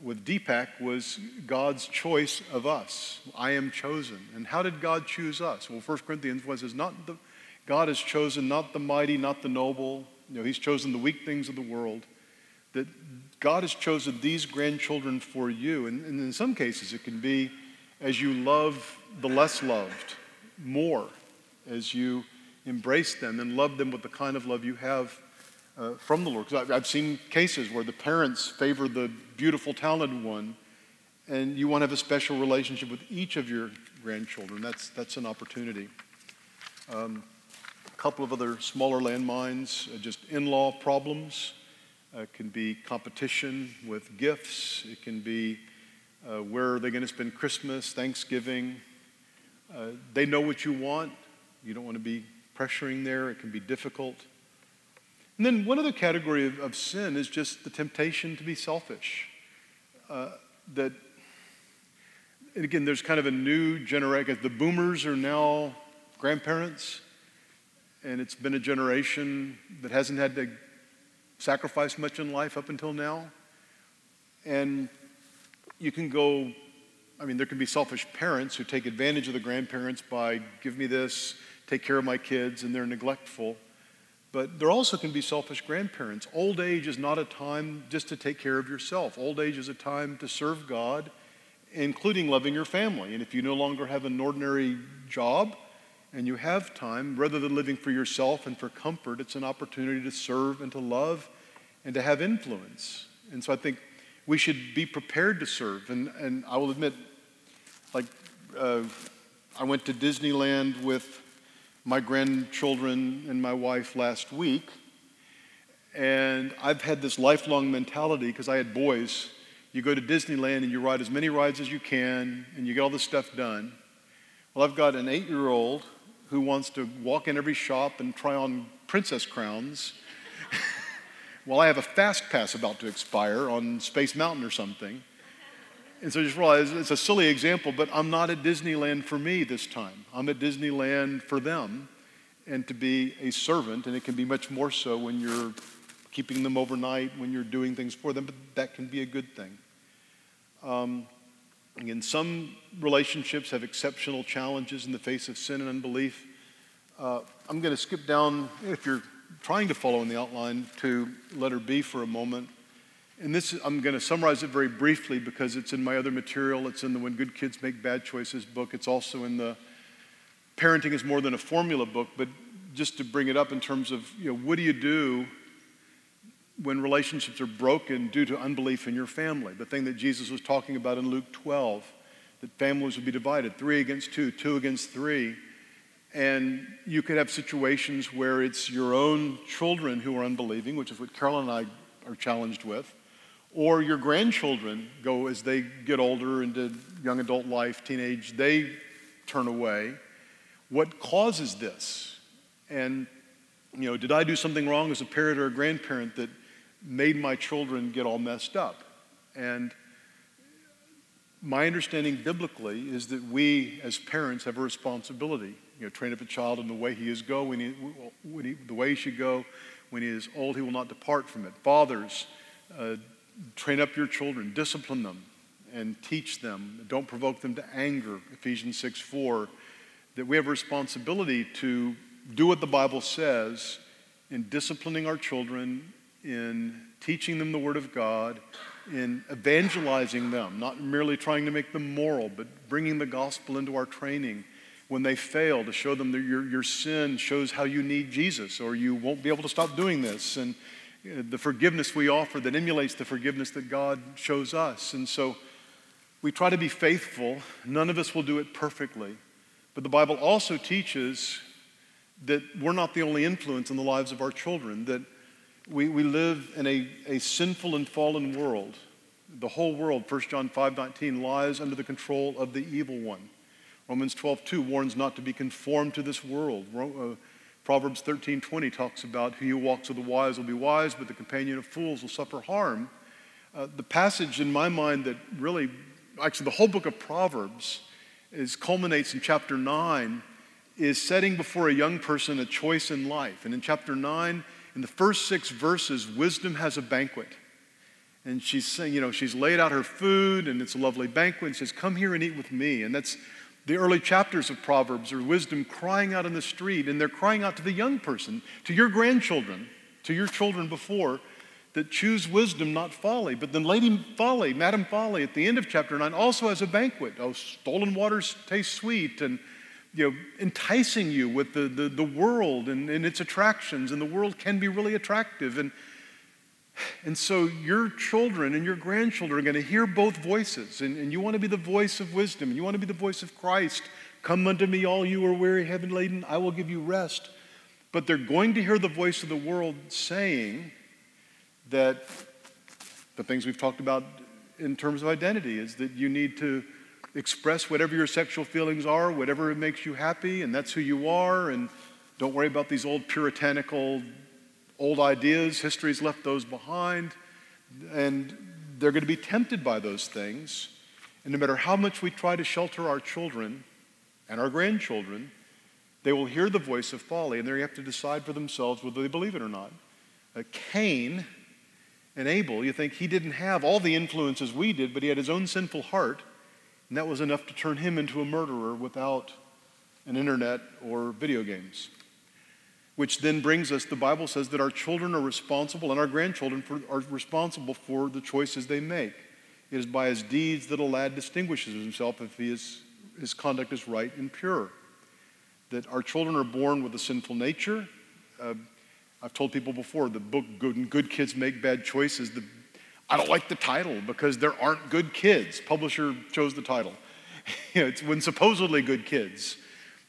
Speaker 2: with Deepak was God's choice of us. I am chosen. And how did God choose us? Well, 1 Corinthians 1 says, not the, God has chosen not the mighty, not the noble. You know, he's chosen the weak things of the world. That God has chosen these grandchildren for you. And, and in some cases, it can be as you love the less loved more as you embrace them and love them with the kind of love you have uh, from the Lord. Because I've seen cases where the parents favor the beautiful, talented one, and you want to have a special relationship with each of your grandchildren. That's, that's an opportunity. Um, a couple of other smaller landmines, uh, just in law problems. Uh, it can be competition with gifts. It can be uh, where are they going to spend Christmas, Thanksgiving. Uh, they know what you want, you don't want to be pressuring there, it can be difficult. And then one other category of, of sin is just the temptation to be selfish. Uh, that, and again, there's kind of a new generation. The boomers are now grandparents, and it's been a generation that hasn't had to sacrifice much in life up until now. And you can go, I mean, there can be selfish parents who take advantage of the grandparents by give me this, take care of my kids, and they're neglectful. But there also can be selfish grandparents. Old age is not a time just to take care of yourself. Old age is a time to serve God, including loving your family. And if you no longer have an ordinary job and you have time, rather than living for yourself and for comfort, it's an opportunity to serve and to love and to have influence. And so I think we should be prepared to serve. And, and I will admit, like, uh, I went to Disneyland with my grandchildren and my wife last week. And I've had this lifelong mentality because I had boys. You go to Disneyland and you ride as many rides as you can and you get all this stuff done. Well, I've got an eight year old who wants to walk in every shop and try on princess crowns. [LAUGHS] while I have a fast pass about to expire on Space Mountain or something. And so I just realized it's a silly example, but I'm not at Disneyland for me this time. I'm at Disneyland for them and to be a servant, and it can be much more so when you're keeping them overnight, when you're doing things for them, but that can be a good thing. Um, again, some relationships have exceptional challenges in the face of sin and unbelief. Uh, I'm going to skip down, if you're trying to follow in the outline, to letter B for a moment. And this, I'm going to summarize it very briefly because it's in my other material. It's in the When Good Kids Make Bad Choices book. It's also in the Parenting is More Than a Formula book. But just to bring it up in terms of, you know, what do you do when relationships are broken due to unbelief in your family? The thing that Jesus was talking about in Luke 12, that families would be divided three against two, two against three. And you could have situations where it's your own children who are unbelieving, which is what Carol and I are challenged with or your grandchildren go as they get older into young adult life, teenage, they turn away. What causes this? And, you know, did I do something wrong as a parent or a grandparent that made my children get all messed up? And my understanding biblically is that we as parents have a responsibility. You know, train up a child in the way he is go, when he, when he, the way he should go. When he is old, he will not depart from it. Fathers, uh, train up your children, discipline them, and teach them. Don't provoke them to anger, Ephesians 6 4. That we have a responsibility to do what the Bible says in disciplining our children, in teaching them the Word of God, in evangelizing them, not merely trying to make them moral, but bringing the gospel into our training. When they fail, to show them that your, your sin shows how you need Jesus, or you won't be able to stop doing this. And the forgiveness we offer that emulates the forgiveness that God shows us. And so we try to be faithful. None of us will do it perfectly. But the Bible also teaches that we're not the only influence in the lives of our children, that we, we live in a, a sinful and fallen world. The whole world, 1 John 5 19, lies under the control of the evil one. Romans 12:2 warns not to be conformed to this world. Uh, Proverbs 13:20 talks about who walks with the wise will be wise, but the companion of fools will suffer harm. Uh, the passage in my mind that really, actually, the whole book of Proverbs is culminates in chapter 9, is setting before a young person a choice in life. And in chapter 9, in the first six verses, wisdom has a banquet. And she's saying, you know, she's laid out her food and it's a lovely banquet and says, Come here and eat with me. And that's the early chapters of Proverbs are wisdom crying out in the street, and they're crying out to the young person, to your grandchildren, to your children before, that choose wisdom, not folly. But then Lady Folly, Madam Folly, at the end of chapter 9, also has a banquet. Oh, stolen waters taste sweet, and you know, enticing you with the, the, the world and, and its attractions, and the world can be really attractive. And and so your children and your grandchildren are going to hear both voices, and, and you want to be the voice of wisdom, and you want to be the voice of Christ. Come unto me, all you are weary, heavy laden, I will give you rest. But they're going to hear the voice of the world saying that the things we've talked about in terms of identity is that you need to express whatever your sexual feelings are, whatever makes you happy, and that's who you are, and don't worry about these old puritanical old ideas, history's left those behind, and they're going to be tempted by those things. And no matter how much we try to shelter our children and our grandchildren, they will hear the voice of folly and they have to decide for themselves whether they believe it or not. Uh, Cain and Abel, you think he didn't have all the influences we did, but he had his own sinful heart, and that was enough to turn him into a murderer without an internet or video games. Which then brings us, the Bible says that our children are responsible and our grandchildren for, are responsible for the choices they make. It is by his deeds that a lad distinguishes himself if he is, his conduct is right and pure. That our children are born with a sinful nature. Uh, I've told people before the book Good, good Kids Make Bad Choices. The, I don't like the title because there aren't good kids. Publisher chose the title. [LAUGHS] it's when supposedly good kids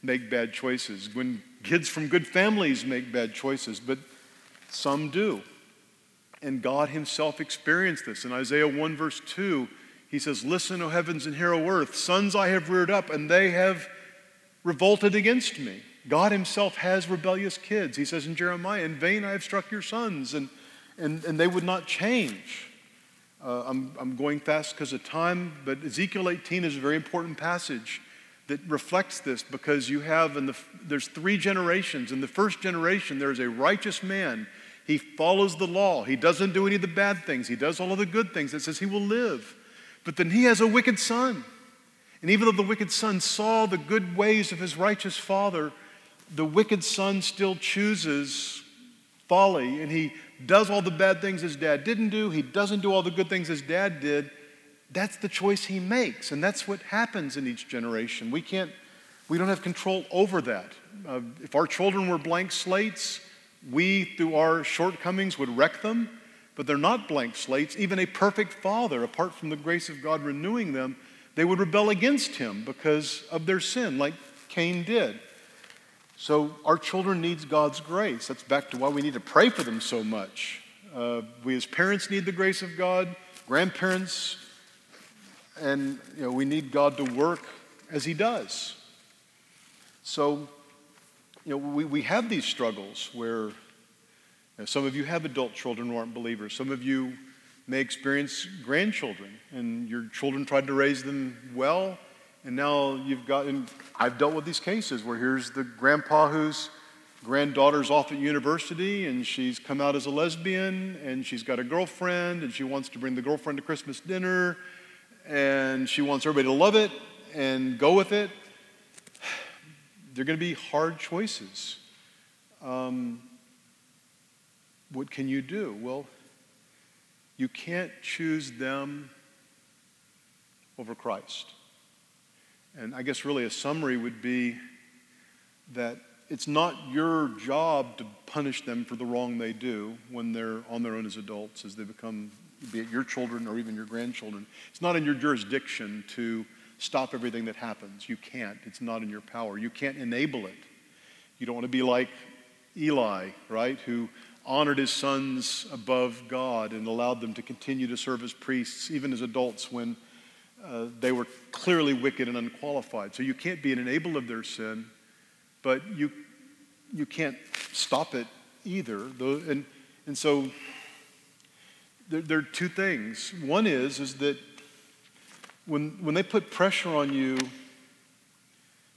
Speaker 2: make bad choices, when kids from good families make bad choices, but some do. And God Himself experienced this. In Isaiah 1, verse 2, He says, Listen, O heavens and hear, O earth, sons I have reared up, and they have revolted against me. God Himself has rebellious kids. He says in Jeremiah, In vain I have struck your sons, and, and, and they would not change. Uh, I'm, I'm going fast because of time, but Ezekiel 18 is a very important passage that reflects this because you have in the there's three generations. In the first generation there is a righteous man. He follows the law. He doesn't do any of the bad things. He does all of the good things. It says he will live. But then he has a wicked son. And even though the wicked son saw the good ways of his righteous father the wicked son still chooses folly and he does all the bad things his dad didn't do. He doesn't do all the good things his dad did that's the choice he makes, and that's what happens in each generation. We can't, we don't have control over that. Uh, if our children were blank slates, we, through our shortcomings, would wreck them, but they're not blank slates. Even a perfect father, apart from the grace of God renewing them, they would rebel against him because of their sin, like Cain did. So our children needs God's grace. That's back to why we need to pray for them so much. Uh, we as parents need the grace of God. Grandparents and you know, we need God to work as He does. So, you know, we, we have these struggles where you know, some of you have adult children who aren't believers. Some of you may experience grandchildren, and your children tried to raise them well, and now you've gotten. I've dealt with these cases where here's the grandpa whose granddaughter's off at university, and she's come out as a lesbian, and she's got a girlfriend, and she wants to bring the girlfriend to Christmas dinner and she wants everybody to love it and go with it. They're going to be hard choices. Um, what can you do? Well, you can't choose them over Christ. And I guess really a summary would be that it's not your job to punish them for the wrong they do when they're on their own as adults, as they become be it your children or even your grandchildren. It's not in your jurisdiction to stop everything that happens. You can't. It's not in your power. You can't enable it. You don't want to be like Eli, right, who honored his sons above God and allowed them to continue to serve as priests, even as adults, when uh, they were clearly wicked and unqualified. So you can't be an enabler of their sin, but you, you can't stop it either. And, and so there, there, are two things. One is, is that when, when they put pressure on you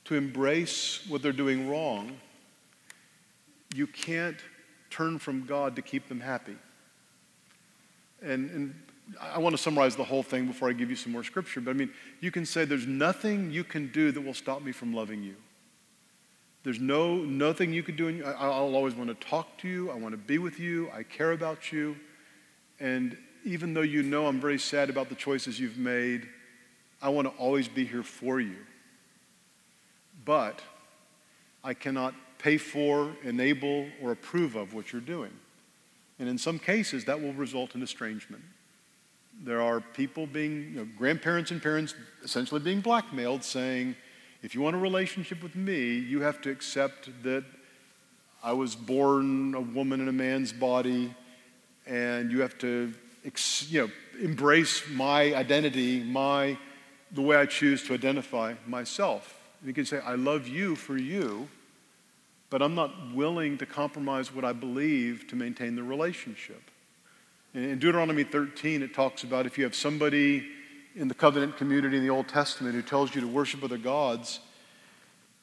Speaker 2: to embrace what they're doing wrong, you can't turn from God to keep them happy. And, and I want to summarize the whole thing before I give you some more scripture, but I mean, you can say there's nothing you can do that will stop me from loving you. There's no nothing you can do. I'll always want to talk to you. I want to be with you. I care about you. And even though you know I'm very sad about the choices you've made, I want to always be here for you. But I cannot pay for, enable, or approve of what you're doing. And in some cases, that will result in estrangement. There are people being, you know, grandparents and parents essentially being blackmailed, saying, if you want a relationship with me, you have to accept that I was born a woman in a man's body and you have to you know, embrace my identity, my, the way I choose to identify myself. You can say, I love you for you, but I'm not willing to compromise what I believe to maintain the relationship. In Deuteronomy 13, it talks about if you have somebody in the covenant community in the Old Testament who tells you to worship other gods,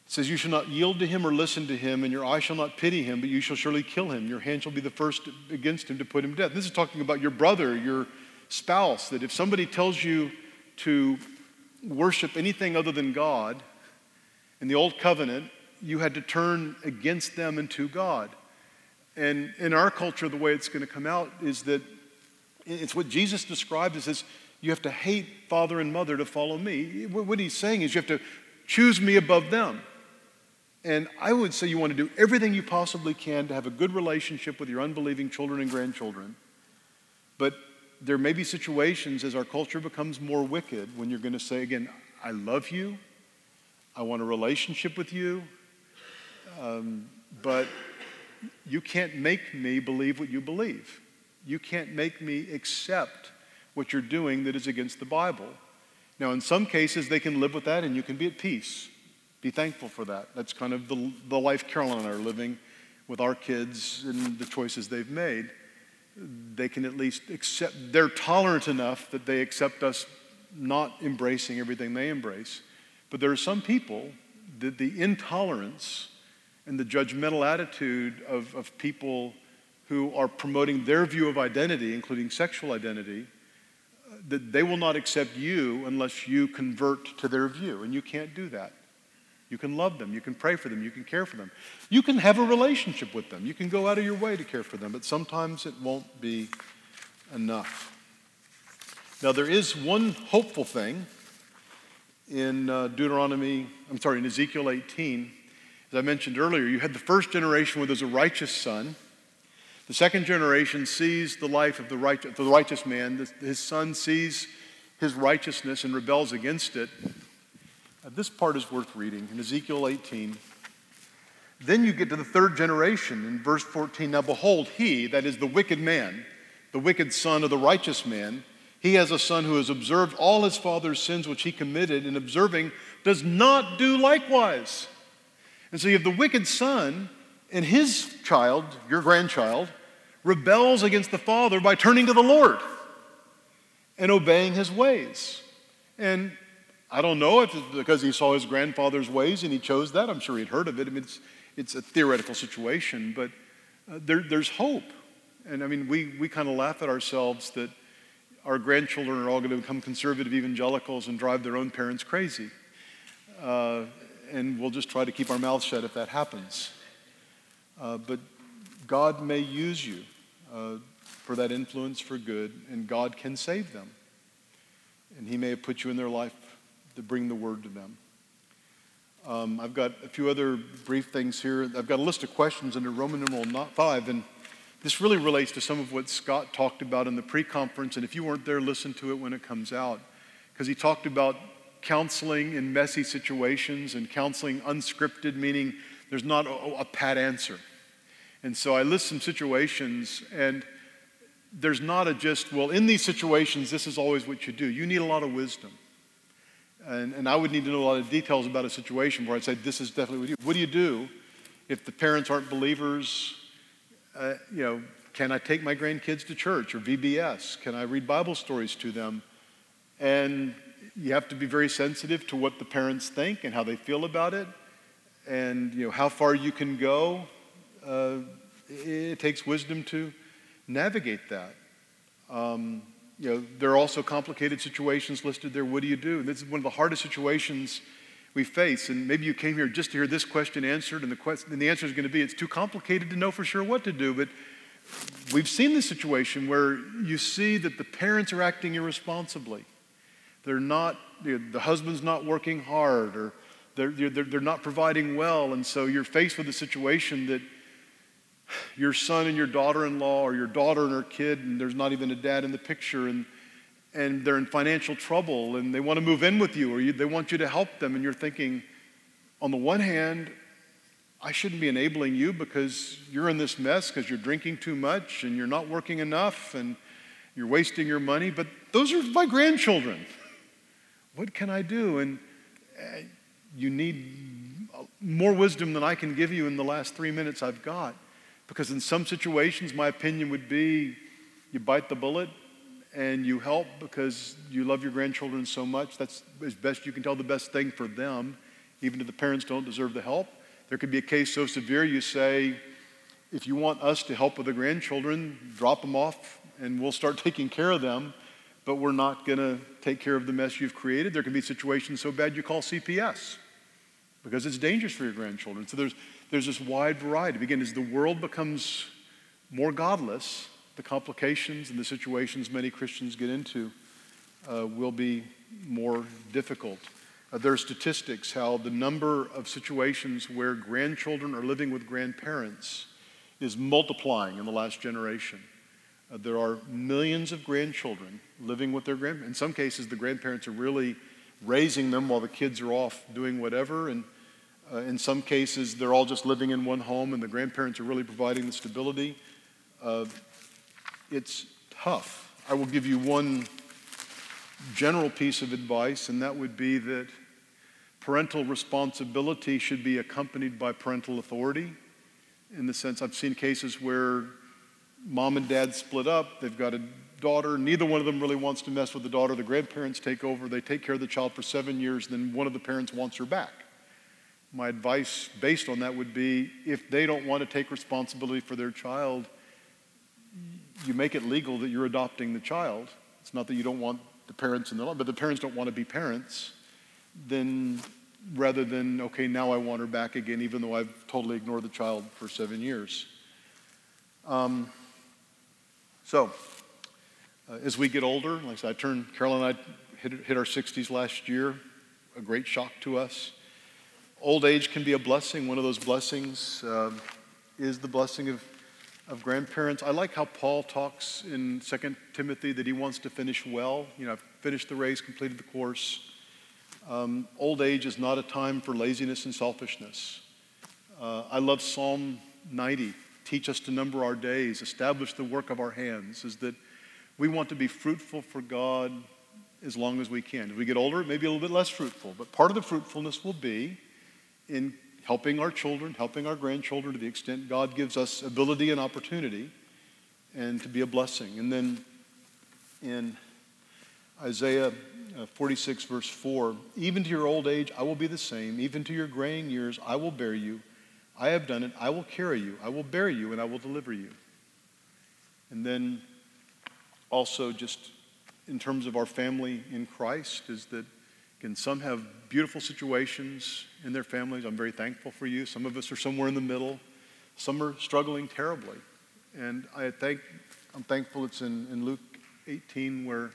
Speaker 2: it says, You shall not yield to him or listen to him, and your eye shall not pity him, but you shall surely kill him. Your hand shall be the first against him to put him to death. This is talking about your brother, your spouse, that if somebody tells you to worship anything other than God in the Old Covenant, you had to turn against them and to God. And in our culture, the way it's going to come out is that it's what Jesus described as this you have to hate father and mother to follow me. What he's saying is you have to choose me above them. And I would say you want to do everything you possibly can to have a good relationship with your unbelieving children and grandchildren. But there may be situations as our culture becomes more wicked when you're going to say, again, I love you, I want a relationship with you, um, but you can't make me believe what you believe. You can't make me accept what you're doing that is against the Bible. Now, in some cases, they can live with that and you can be at peace. Be thankful for that. That's kind of the, the life Caroline and I are living with our kids and the choices they've made. They can at least accept, they're tolerant enough that they accept us not embracing everything they embrace. But there are some people that the intolerance and the judgmental attitude of, of people who are promoting their view of identity, including sexual identity, that they will not accept you unless you convert to their view. And you can't do that. You can love them, you can pray for them, you can care for them. You can have a relationship with them, you can go out of your way to care for them, but sometimes it won't be enough. Now, there is one hopeful thing in uh, Deuteronomy, I'm sorry, in Ezekiel 18. As I mentioned earlier, you had the first generation where there's a righteous son. The second generation sees the life of the righteous, the righteous man. His son sees his righteousness and rebels against it. Uh, this part is worth reading in Ezekiel 18. Then you get to the third generation in verse 14. Now, behold, he, that is the wicked man, the wicked son of the righteous man, he has a son who has observed all his father's sins which he committed, and observing does not do likewise. And so you have the wicked son and his child, your grandchild, rebels against the father by turning to the Lord and obeying his ways. And I don't know if it's because he saw his grandfather's ways and he chose that. I'm sure he'd heard of it. I mean, it's, it's a theoretical situation, but uh, there, there's hope. And I mean, we, we kind of laugh at ourselves that our grandchildren are all going to become conservative evangelicals and drive their own parents crazy. Uh, and we'll just try to keep our mouths shut if that happens. Uh, but God may use you uh, for that influence for good, and God can save them. And He may have put you in their life to bring the word to them. Um, I've got a few other brief things here. I've got a list of questions under Roman numeral 5, and this really relates to some of what Scott talked about in the pre conference. And if you weren't there, listen to it when it comes out. Because he talked about counseling in messy situations and counseling unscripted, meaning there's not a, a pat answer. And so I list some situations, and there's not a just, well, in these situations, this is always what you do. You need a lot of wisdom. And, and I would need to know a lot of details about a situation where I'd say, this is definitely what you do. What do you do if the parents aren't believers? Uh, you know, can I take my grandkids to church or VBS? Can I read Bible stories to them? And you have to be very sensitive to what the parents think and how they feel about it, and you know how far you can go. Uh, it takes wisdom to navigate that. Um, you know, there are also complicated situations listed there. What do you do? And this is one of the hardest situations we face. And maybe you came here just to hear this question answered, and the, question, and the answer is going to be it's too complicated to know for sure what to do. But we've seen this situation where you see that the parents are acting irresponsibly. They're not, you know, the husband's not working hard, or they're, they're, they're not providing well. And so you're faced with a situation that your son and your daughter in law, or your daughter and her kid, and there's not even a dad in the picture, and, and they're in financial trouble, and they want to move in with you, or you, they want you to help them, and you're thinking, on the one hand, I shouldn't be enabling you because you're in this mess because you're drinking too much and you're not working enough and you're wasting your money, but those are my grandchildren. What can I do? And uh, you need more wisdom than I can give you in the last three minutes I've got. Because in some situations, my opinion would be you bite the bullet and you help because you love your grandchildren so much. That's as best you can tell the best thing for them, even if the parents don't deserve the help. There could be a case so severe you say, if you want us to help with the grandchildren, drop them off and we'll start [LAUGHS] taking care of them, but we're not going to take care of the mess you've created. There can be situations so bad you call CPS because it's dangerous for your grandchildren. So there's, there's this wide variety. Again, as the world becomes more godless, the complications and the situations many Christians get into uh, will be more difficult. Uh, there are statistics how the number of situations where grandchildren are living with grandparents is multiplying in the last generation. Uh, there are millions of grandchildren living with their grandparents. In some cases, the grandparents are really raising them while the kids are off doing whatever. And uh, in some cases, they're all just living in one home and the grandparents are really providing the stability. Uh, it's tough. I will give you one general piece of advice, and that would be that parental responsibility should be accompanied by parental authority. In the sense, I've seen cases where mom and dad split up, they've got a daughter, neither one of them really wants to mess with the daughter. The grandparents take over, they take care of the child for seven years, then one of the parents wants her back. My advice based on that would be if they don't want to take responsibility for their child, you make it legal that you're adopting the child. It's not that you don't want the parents in the law, but the parents don't want to be parents, then rather than, okay, now I want her back again, even though I've totally ignored the child for seven years. Um, so, uh, as we get older, like I said, I turned, Carol and I hit, hit our 60s last year, a great shock to us. Old age can be a blessing. One of those blessings uh, is the blessing of of grandparents. I like how Paul talks in 2 Timothy that he wants to finish well. You know, I've finished the race, completed the course. Um, old age is not a time for laziness and selfishness. Uh, I love Psalm 90. Teach us to number our days, establish the work of our hands. Is that we want to be fruitful for God as long as we can. As we get older, maybe a little bit less fruitful, but part of the fruitfulness will be in helping our children, helping our grandchildren to the extent God gives us ability and opportunity, and to be a blessing. And then in Isaiah uh, 46, verse 4, even to your old age I will be the same, even to your graying years I will bear you. I have done it, I will carry you, I will bear you, and I will deliver you. And then also, just in terms of our family in Christ, is that Again, some have beautiful situations in their families. I'm very thankful for you. Some of us are somewhere in the middle. Some are struggling terribly. And I thank, I'm thankful it's in, in Luke 18 where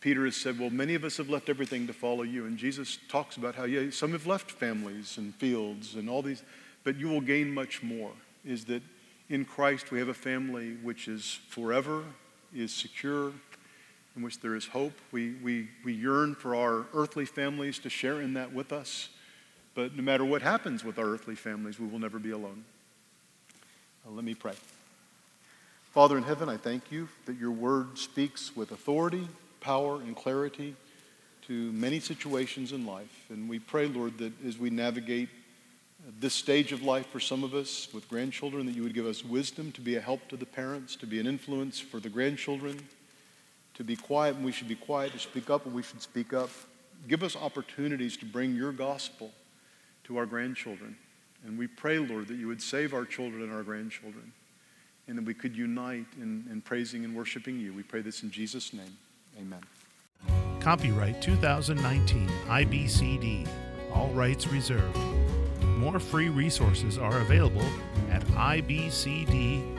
Speaker 2: Peter has said, Well, many of us have left everything to follow you. And Jesus talks about how, yeah, some have left families and fields and all these, but you will gain much more. Is that in Christ we have a family which is forever, is secure, in which there is hope. We, we, we yearn for our earthly families to share in that with us. But no matter what happens with our earthly families, we will never be alone. Uh, let me pray. Father in heaven, I thank you that your word speaks with authority, power, and clarity to many situations in life. And we pray, Lord, that as we navigate this stage of life for some of us with grandchildren, that you would give us wisdom to be a help to the parents, to be an influence for the grandchildren to be quiet when we should be quiet, to speak up when we should speak up. Give us opportunities to bring your gospel to our grandchildren. And we pray, Lord, that you would save our children and our grandchildren, and that we could unite in, in praising and worshiping you. We pray this in Jesus' name. Amen.
Speaker 1: Copyright 2019 IBCD. All rights reserved. More free resources are available at ibcd.org.